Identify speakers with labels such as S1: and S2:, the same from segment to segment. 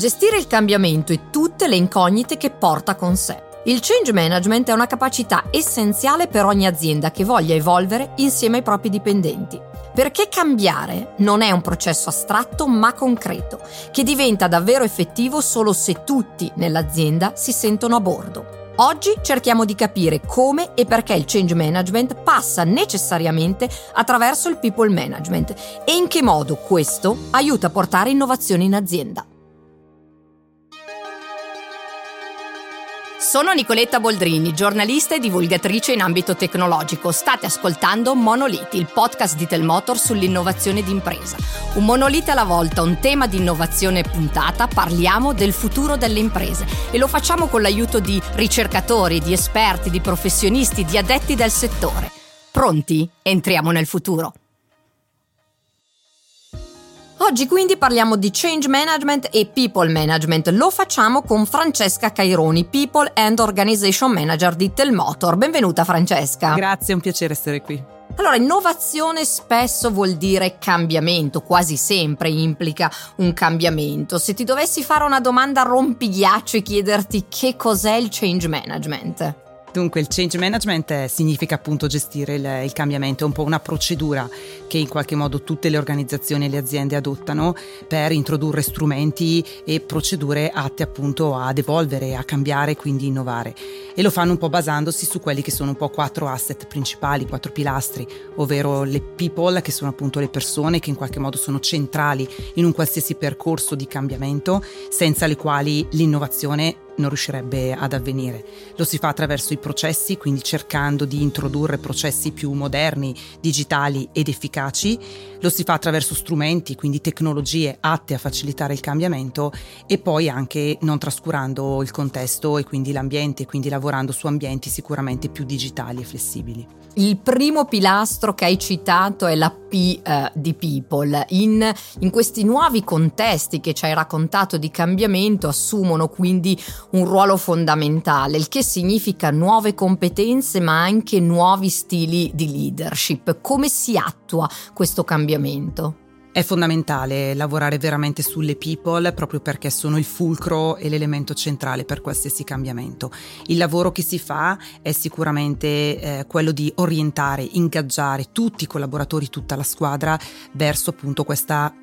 S1: Gestire il cambiamento e tutte le incognite che porta con sé. Il change management è una capacità essenziale per ogni azienda che voglia evolvere insieme ai propri dipendenti. Perché cambiare non è un processo astratto ma concreto, che diventa davvero effettivo solo se tutti nell'azienda si sentono a bordo. Oggi cerchiamo di capire come e perché il change management passa necessariamente attraverso il people management e in che modo questo aiuta a portare innovazione in azienda. Sono Nicoletta Boldrini, giornalista e divulgatrice in ambito tecnologico. State ascoltando Monoliti, il podcast di Telmotor sull'innovazione d'impresa. Un monolite alla volta, un tema di innovazione puntata, parliamo del futuro delle imprese e lo facciamo con l'aiuto di ricercatori, di esperti, di professionisti, di addetti del settore. Pronti? Entriamo nel futuro. Oggi quindi parliamo di change management e people management. Lo facciamo con Francesca Caironi, People and Organization Manager di Telmotor. Benvenuta Francesca.
S2: Grazie, è un piacere essere qui.
S1: Allora, innovazione spesso vuol dire cambiamento, quasi sempre implica un cambiamento. Se ti dovessi fare una domanda rompighiaccio e chiederti che cos'è il change management?
S2: Dunque il change management significa appunto gestire il, il, cambiamento, è un po' una procedura che in qualche modo tutte le organizzazioni e le aziende adottano per introdurre strumenti e procedure atte appunto ad evolvere, a cambiare, quindi innovare. E lo fanno un po' basandosi su quelli che sono un po' quattro asset principali, quattro pilastri, ovvero le people, che sono appunto le persone che in qualche modo sono centrali in un qualsiasi percorso di cambiamento, senza le quali l'innovazione non riuscirebbe ad avvenire. Lo si fa attraverso i processi, quindi cercando di introdurre processi più moderni, digitali ed efficaci. Lo si fa attraverso strumenti, quindi tecnologie atte a facilitare il cambiamento e poi anche non trascurando il contesto e quindi l'ambiente, quindi lavorando su ambienti sicuramente più digitali e flessibili.
S1: Il primo pilastro che hai citato è la P uh, di People. In, in, questi nuovi contesti che ci hai raccontato di cambiamento assumono quindi un ruolo fondamentale, il che significa nuove competenze ma anche nuovi stili di leadership. Come si attua questo cambiamento?
S2: È fondamentale lavorare veramente sulle people proprio perché sono il fulcro e l'elemento centrale per qualsiasi cambiamento. Il lavoro che si fa è sicuramente eh, quello di orientare, ingaggiare tutti i collaboratori, tutta la squadra verso appunto questa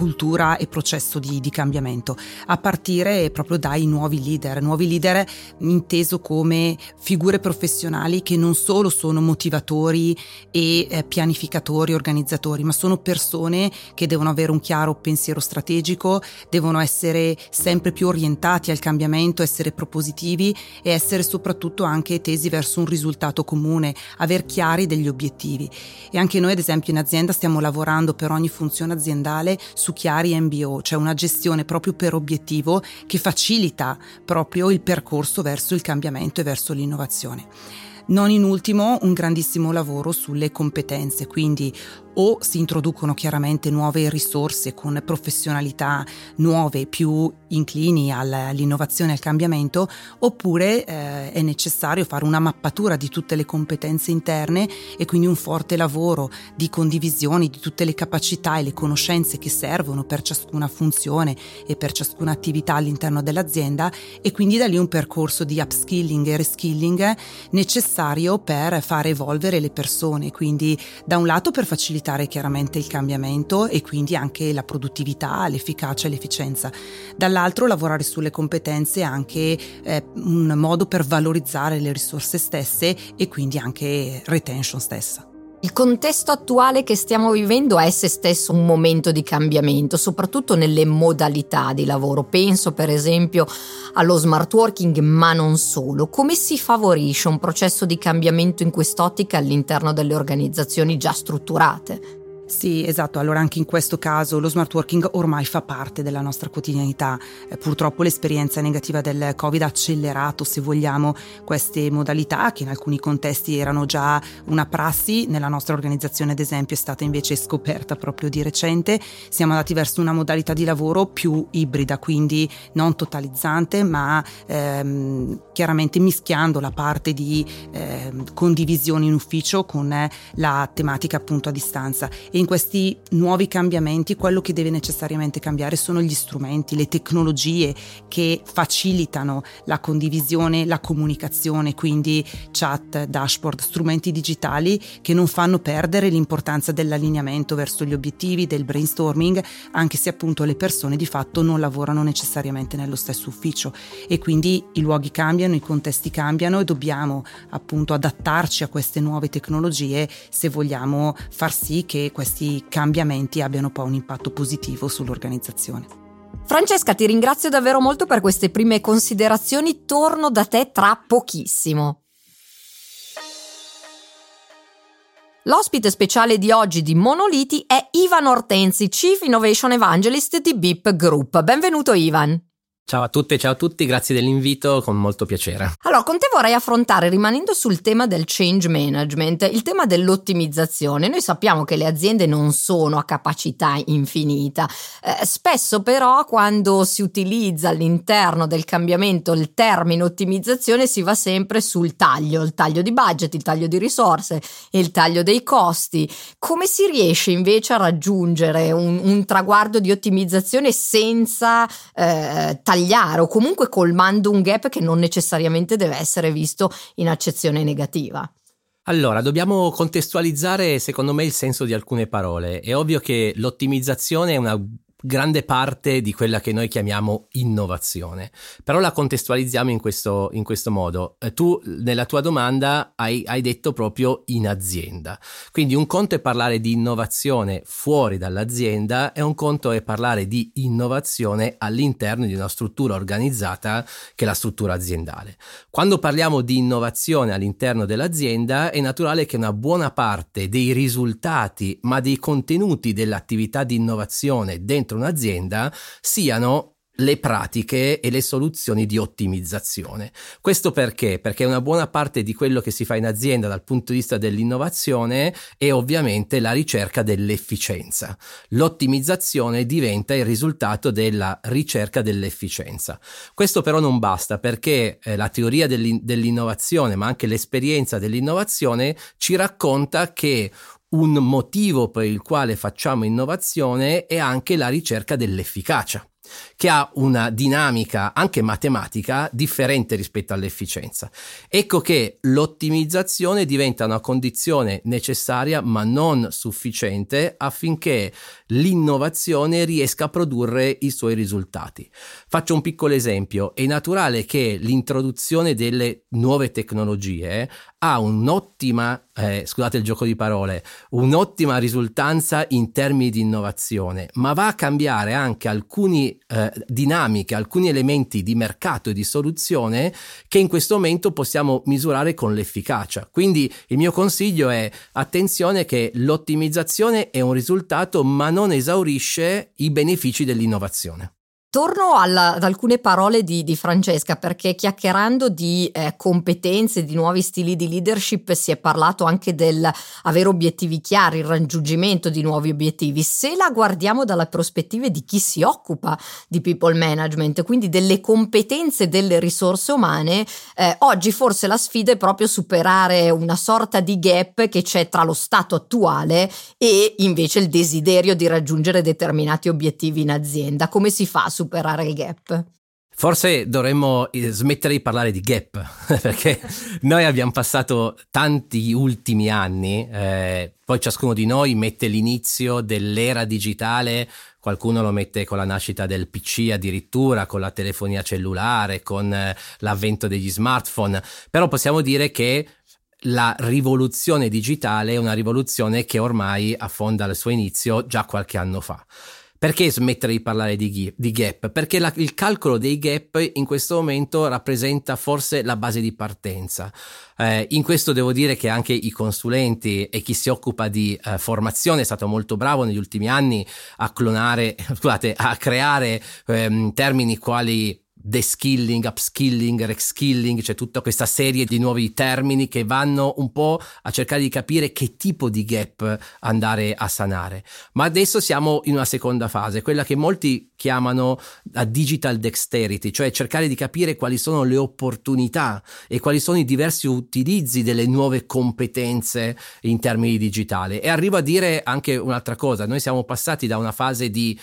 S2: cultura e processo di, di, cambiamento, a partire proprio dai nuovi leader, nuovi leader inteso come figure professionali che non solo sono motivatori e eh, pianificatori, organizzatori, ma sono persone che devono avere un chiaro pensiero strategico, devono essere sempre più orientati al cambiamento, essere propositivi e essere soprattutto anche tesi verso un risultato comune, aver chiari degli obiettivi. E anche noi ad esempio in azienda stiamo lavorando per ogni funzione aziendale su su chiari MBO, cioè una gestione proprio per obiettivo che facilita proprio il percorso verso il cambiamento e verso l'innovazione. Non in ultimo un grandissimo lavoro sulle competenze, quindi o si introducono chiaramente nuove risorse con professionalità nuove, più inclini all'innovazione e al cambiamento, oppure eh, è necessario fare una mappatura di tutte le competenze interne e quindi un forte lavoro di condivisione di tutte le capacità e le conoscenze che servono per ciascuna funzione e per ciascuna attività all'interno dell'azienda e quindi da lì un percorso di upskilling e reskilling necessario per far evolvere le persone, quindi da un lato per facilitare chiaramente il cambiamento e quindi anche la produttività, l'efficacia e l'efficienza. Dall'altro lavorare sulle competenze è anche eh, un modo per valorizzare le risorse stesse e quindi anche retention stessa.
S1: Il contesto attuale che stiamo vivendo è se stesso un momento di cambiamento, soprattutto nelle modalità di lavoro. Penso per esempio allo smart working, ma non solo. Come si favorisce un processo di cambiamento in quest'ottica all'interno delle organizzazioni già strutturate?
S2: Sì, esatto. Allora anche in questo caso lo smart working ormai fa parte della nostra quotidianità. Eh, purtroppo l'esperienza negativa del Covid ha accelerato, se vogliamo, queste modalità che in alcuni contesti erano già una prassi. Nella nostra organizzazione, ad esempio, è stata invece scoperta proprio di recente. Siamo andati verso una modalità di lavoro più ibrida, quindi non totalizzante, ma ehm, chiaramente mischiando la parte di eh, condivisione in ufficio con la tematica appunto a distanza. E in questi nuovi cambiamenti quello che deve necessariamente cambiare sono gli strumenti, le tecnologie che facilitano la condivisione, la comunicazione, quindi chat, dashboard, strumenti digitali che non fanno perdere l'importanza dell'allineamento verso gli obiettivi, del brainstorming, anche se appunto le persone di fatto non lavorano necessariamente nello stesso ufficio. E quindi i luoghi cambiano, i contesti cambiano e dobbiamo appunto adattarci a queste nuove tecnologie se vogliamo far sì che questi cambiamenti abbiano poi un impatto positivo sull'organizzazione.
S1: Francesca, ti ringrazio davvero molto per queste prime considerazioni, torno da te tra pochissimo. L'ospite speciale di oggi di Monoliti è Ivan Ortenzi, Chief Innovation Evangelist di BIP Group. Benvenuto Ivan.
S3: Ciao a tutte, ciao a tutti, grazie dell'invito, con molto piacere.
S1: Allora, con te vorrei affrontare, rimanendo sul tema del change management, il tema dell'ottimizzazione. Noi sappiamo che le aziende non sono a capacità infinita. Eh, spesso però quando si utilizza all'interno del cambiamento il termine ottimizzazione si va sempre sul taglio, il taglio di budget, il taglio di risorse, il taglio dei costi. Come si riesce invece a raggiungere un, un traguardo di ottimizzazione senza eh, tagliare? Tagliare o comunque colmando un gap che non necessariamente deve essere visto in accezione negativa.
S3: Allora, dobbiamo contestualizzare secondo me il senso di alcune parole. È ovvio che l'ottimizzazione è una grande parte di quella che noi chiamiamo innovazione. Però la contestualizziamo in questo, in questo modo. Eh, tu nella tua domanda hai, hai, detto proprio in azienda. Quindi un conto è parlare di innovazione fuori dall'azienda e un conto è parlare di innovazione all'interno di una struttura organizzata che è la struttura aziendale. Quando parliamo di innovazione all'interno dell'azienda è naturale che una buona parte dei risultati ma dei contenuti dell'attività di innovazione dentro dentro un'azienda siano le pratiche e le soluzioni di ottimizzazione. Questo perché? Perché una buona parte di quello che si fa in azienda dal punto di vista dell'innovazione è ovviamente la ricerca dell'efficienza. L'ottimizzazione diventa il risultato della ricerca dell'efficienza. Questo però non basta perché eh, la teoria dell'in- dell'innovazione, ma anche l'esperienza dell'innovazione ci racconta che un motivo per il quale facciamo innovazione è anche la ricerca dell'efficacia che ha una dinamica anche matematica differente rispetto all'efficienza. Ecco che l'ottimizzazione diventa una condizione necessaria ma non sufficiente affinché l'innovazione riesca a produrre i suoi risultati. Faccio un piccolo esempio, è naturale che l'introduzione delle nuove tecnologie ha un'ottima, eh, scusate il gioco di parole, un'ottima risultanza in termini di innovazione, ma va a cambiare anche alcune eh, dinamiche, alcuni elementi di mercato e di soluzione che in questo momento possiamo misurare con l'efficacia. Quindi il mio consiglio è attenzione che l'ottimizzazione è un risultato ma non esaurisce i benefici dell'innovazione.
S1: Torno alla, ad alcune parole di, di, Francesca perché chiacchierando di eh, competenze, di nuovi stili di leadership si è parlato anche del avere obiettivi chiari, il raggiungimento di nuovi obiettivi. Se la guardiamo dalla prospettiva di chi si occupa di people management, quindi delle competenze delle risorse umane, eh, oggi forse la sfida è proprio superare una sorta di gap che c'è tra lo stato attuale e invece il desiderio di raggiungere determinati obiettivi in azienda. Come si fa? Superare il gap.
S3: Forse dovremmo eh, smettere di parlare di gap, perché noi abbiamo passato tanti ultimi anni, eh, poi ciascuno di noi mette l'inizio dell'era digitale, qualcuno lo mette con la nascita del PC addirittura, con la telefonia cellulare, con eh, l'avvento degli smartphone, però possiamo dire che la rivoluzione digitale è una rivoluzione che ormai affonda il suo inizio già qualche anno fa. Perché smettere di parlare di, di gap? Perché la, il calcolo dei gap in questo momento rappresenta forse la base di partenza. Eh, in questo devo dire che anche i consulenti e chi si occupa di eh, formazione è stato molto bravo negli ultimi anni a clonare, scusate, a creare ehm, termini quali de-skilling, upskilling, reskilling, c'è tutta questa serie di nuovi termini che vanno un po' a cercare di capire che tipo di gap andare a sanare. Ma adesso siamo in una seconda fase, quella che molti chiamano la digital dexterity, cioè cercare di capire quali sono le opportunità e quali sono i diversi utilizzi delle nuove competenze in termini digitali. E arrivo a dire anche un'altra cosa, noi siamo passati da una fase di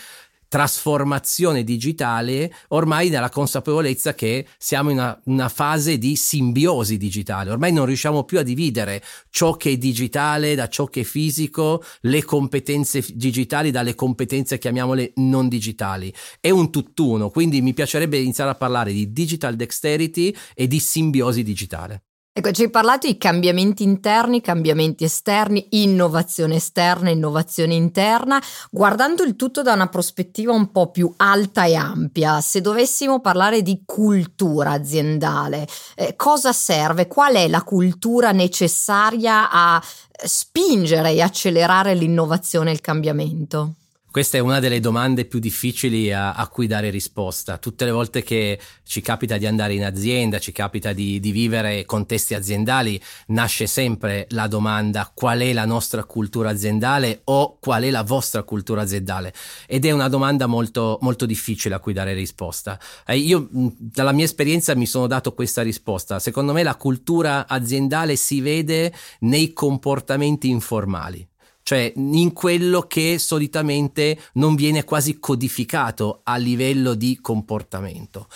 S3: trasformazione digitale ormai nella consapevolezza che siamo in una, una, fase di simbiosi digitale ormai non riusciamo più a dividere ciò che è digitale da ciò che è fisico le competenze digitali dalle competenze chiamiamole non digitali. È un tutt'uno quindi mi piacerebbe iniziare a parlare di digital dexterity e di simbiosi digitale
S1: Ecco, ci hai parlato di cambiamenti interni, cambiamenti esterni, innovazione esterna, innovazione interna, guardando il tutto da una prospettiva un po' più alta e ampia. Se dovessimo parlare di cultura aziendale, eh, cosa serve? Qual è la cultura necessaria a spingere e accelerare l'innovazione e il cambiamento?
S3: Questa è una delle domande più difficili a, a, cui dare risposta. Tutte le volte che ci capita di andare in azienda, ci capita di, di, vivere contesti aziendali, nasce sempre la domanda qual è la nostra cultura aziendale o qual è la vostra cultura aziendale. Ed è una domanda molto, molto difficile a cui dare risposta. Eh, io dalla mia esperienza mi sono dato questa risposta. Secondo me la cultura aziendale si vede nei comportamenti informali cioè in quello che solitamente non viene quasi codificato a livello di comportamento.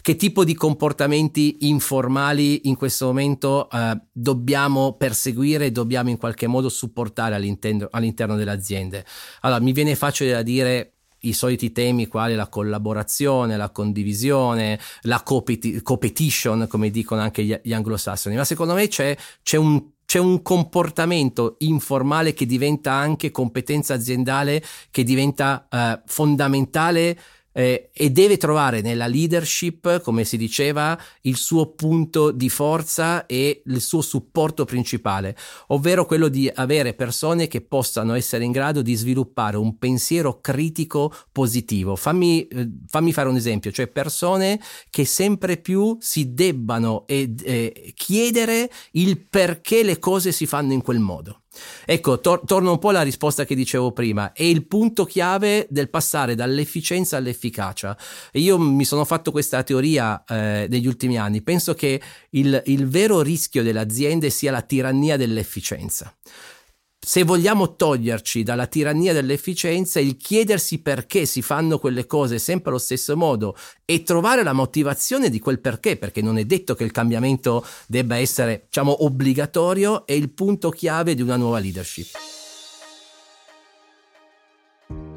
S3: Che tipo di comportamenti informali in questo momento eh, dobbiamo perseguire, dobbiamo in qualche modo supportare all'interno, all'interno delle aziende? Allora, mi viene facile da dire i soliti temi quali la collaborazione, la condivisione, la competition, come dicono anche gli anglosassoni, ma secondo me c'è, c'è un c'è un comportamento informale che diventa anche competenza aziendale, che diventa eh, fondamentale eh, e deve trovare nella leadership, come si diceva, il suo punto di forza e il suo supporto principale, ovvero quello di avere persone che possano essere in grado di sviluppare un pensiero critico positivo. Fammi, eh, fammi fare un esempio, cioè persone che sempre più si debbano eh, chiedere il perché le cose si fanno in quel modo. Ecco, tor- torno un po' alla risposta che dicevo prima, è il punto chiave del passare dall'efficienza all'efficacia. Io mi sono fatto questa teoria eh, negli ultimi anni, penso che il, il vero rischio delle aziende sia la tirannia dell'efficienza se vogliamo toglierci dalla tirannia dell'efficienza, il chiedersi perché si fanno quelle cose sempre allo stesso modo e trovare la motivazione di quel perché, perché non è detto che il cambiamento debba essere, diciamo, obbligatorio, è il punto chiave di una nuova leadership.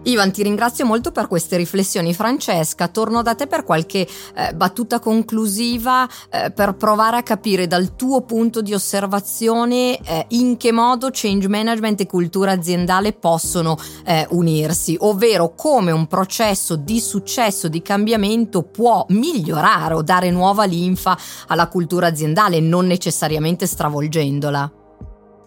S1: Ivan, ti ringrazio molto per queste riflessioni. Francesca, torno da te per qualche eh, battuta conclusiva eh, per provare a capire dal tuo punto di osservazione eh, in che modo change management e cultura aziendale possono eh, unirsi, ovvero come un processo di successo, di cambiamento può migliorare o dare nuova linfa alla cultura aziendale, non necessariamente stravolgendola.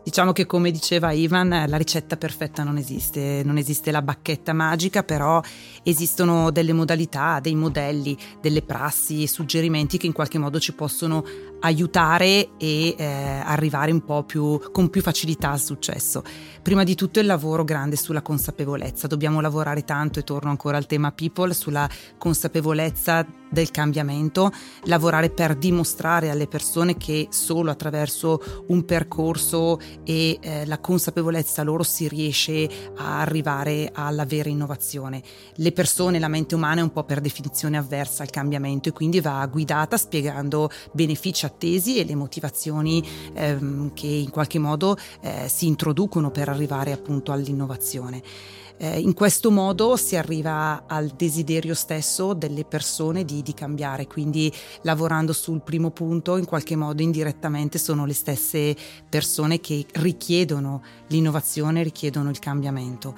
S2: Diciamo che come diceva Ivan, la ricetta perfetta non esiste, non esiste la bacchetta magica, però esistono delle modalità, dei modelli, delle prassi, suggerimenti che in qualche modo ci possono aiutare e eh, arrivare un po' più con più facilità al successo. Prima di tutto il lavoro grande sulla consapevolezza, dobbiamo lavorare tanto e torno ancora al tema people sulla consapevolezza del cambiamento, lavorare per dimostrare alle persone che solo attraverso un percorso e eh, la consapevolezza loro si riesce a arrivare alla vera innovazione. Le persone, la mente umana è un po' per definizione avversa al cambiamento e quindi va guidata spiegando benefici attesi e le motivazioni ehm, che in qualche modo eh, si introducono per arrivare appunto all'innovazione. Eh, in questo modo si arriva al desiderio stesso delle persone di, di, cambiare, quindi lavorando sul primo punto in qualche modo indirettamente sono le stesse persone che richiedono l'innovazione, richiedono il cambiamento.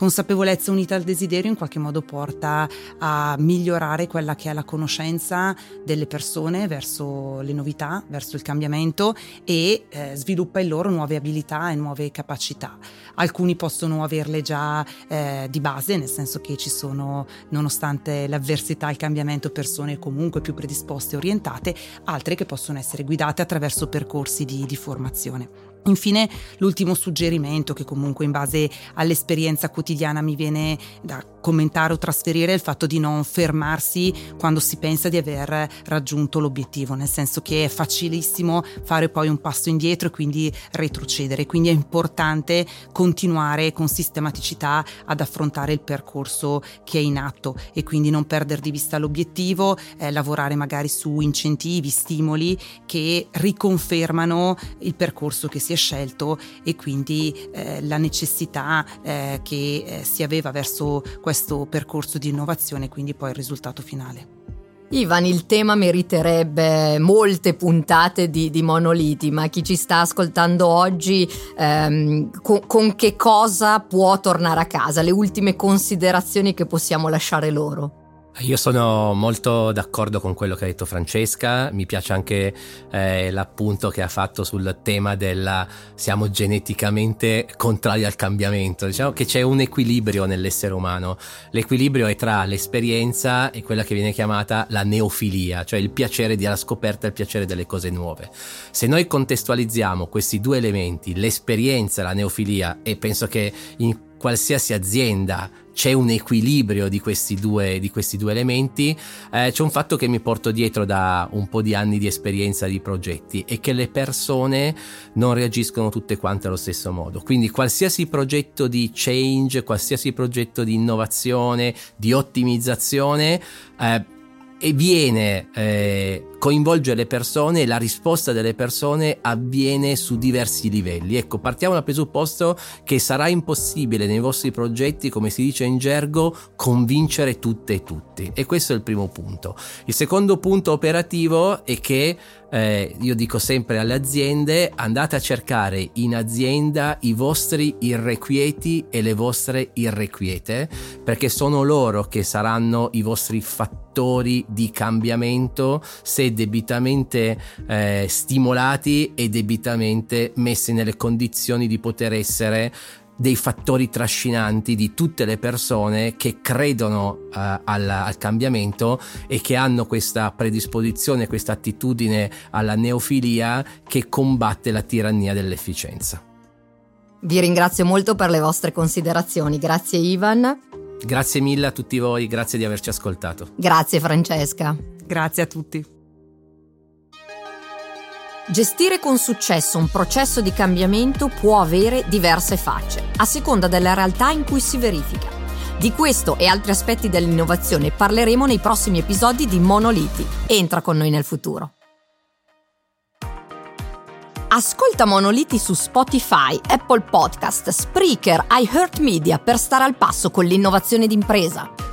S2: Consapevolezza unita al desiderio in qualche modo porta a migliorare quella che è la conoscenza delle persone verso le novità, verso il cambiamento e eh, sviluppa in loro nuove abilità e nuove capacità. Alcuni possono averle già eh, di base, nel senso che ci sono, nonostante l'avversità al cambiamento, persone comunque più predisposte e orientate, altre che possono essere guidate attraverso percorsi di, di formazione. Infine l'ultimo suggerimento che comunque in base all'esperienza quotidiana mi viene da commentare o trasferire il fatto di non fermarsi quando si pensa di aver raggiunto l'obiettivo, nel senso che è facilissimo fare poi un passo indietro e quindi retrocedere, quindi è importante continuare con sistematicità ad affrontare il percorso che è in atto e quindi non perdere di vista l'obiettivo, eh, lavorare magari su incentivi, stimoli che riconfermano il percorso che si si è scelto e quindi eh, la necessità eh, che eh, si aveva verso questo percorso di innovazione, quindi poi il risultato finale.
S1: Ivan, il tema meriterebbe molte puntate di, di, monoliti, ma chi ci sta ascoltando oggi ehm, con, con che cosa può tornare a casa? Le ultime considerazioni che possiamo lasciare loro?
S3: Io sono molto d'accordo con quello che ha detto Francesca, mi piace anche eh, l'appunto che ha fatto sul tema della siamo geneticamente contrari al cambiamento, diciamo che c'è un equilibrio nell'essere umano, l'equilibrio è tra l'esperienza e quella che viene chiamata la neofilia, cioè il piacere della scoperta e il piacere delle cose nuove. Se noi contestualizziamo questi due elementi, l'esperienza e la neofilia, e penso che in qualsiasi azienda c'è un equilibrio di questi due, di questi due elementi, eh, c'è un fatto che mi porto dietro da un po' di anni di esperienza di progetti e che le persone non reagiscono tutte quante allo stesso modo. Quindi qualsiasi progetto di change, qualsiasi progetto di innovazione, di ottimizzazione, eh, viene eh, coinvolge le persone e la risposta delle persone avviene su diversi livelli. Ecco, partiamo dal presupposto che sarà impossibile nei vostri progetti, come si dice in gergo, convincere tutte e tutti. E questo è il primo punto. Il secondo punto operativo è che eh, io dico sempre alle aziende andate a cercare in azienda i vostri irrequieti e le vostre irrequiete perché sono loro che saranno i vostri fattori di cambiamento se debitamente eh, stimolati e debitamente messi nelle condizioni di poter essere dei fattori trascinanti di tutte le persone che credono uh, al, al, cambiamento e che hanno questa predisposizione, questa attitudine alla neofilia che combatte la tirannia dell'efficienza.
S1: Vi ringrazio molto per le vostre considerazioni, grazie Ivan.
S3: Grazie mille a tutti voi, grazie di averci ascoltato.
S1: Grazie Francesca.
S2: Grazie a tutti.
S1: Gestire con successo un processo di cambiamento può avere diverse facce, a seconda della realtà in cui si verifica. Di questo e altri aspetti dell'innovazione parleremo nei prossimi episodi di Monoliti. Entra con noi nel futuro. Ascolta Monoliti su Spotify, Apple Podcast, Spreaker, iHeartMedia per stare al passo con l'innovazione d'impresa.